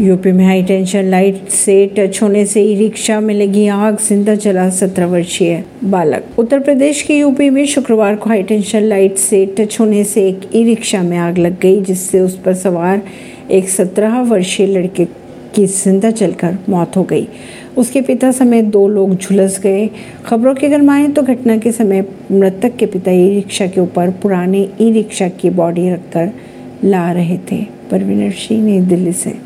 UP में high tension, light से touch होने से ई रिक्शा में लगी आग, ज़िंदा चला सत्रह वर्षीय बालक। उत्तर प्रदेश के यूपी में शुक्रवार को हाई टेंशन, लाइट से टच होने से एक ई रिक्शा में आग लग गई, जिससे उस पर सवार एक सत्रह वर्षीय लड़के की ज़िंदा चलकर मौत हो गई। उसके पिता समेत दो लोग झुलस गए। खबरों की अगर माने तो घटना के समय मृतक के पिता ई रिक्शा के ऊपर पुराने ई रिक्शा की बॉडी रखकर ला रहे थे। परवीन सिंह, नई दिल्ली से।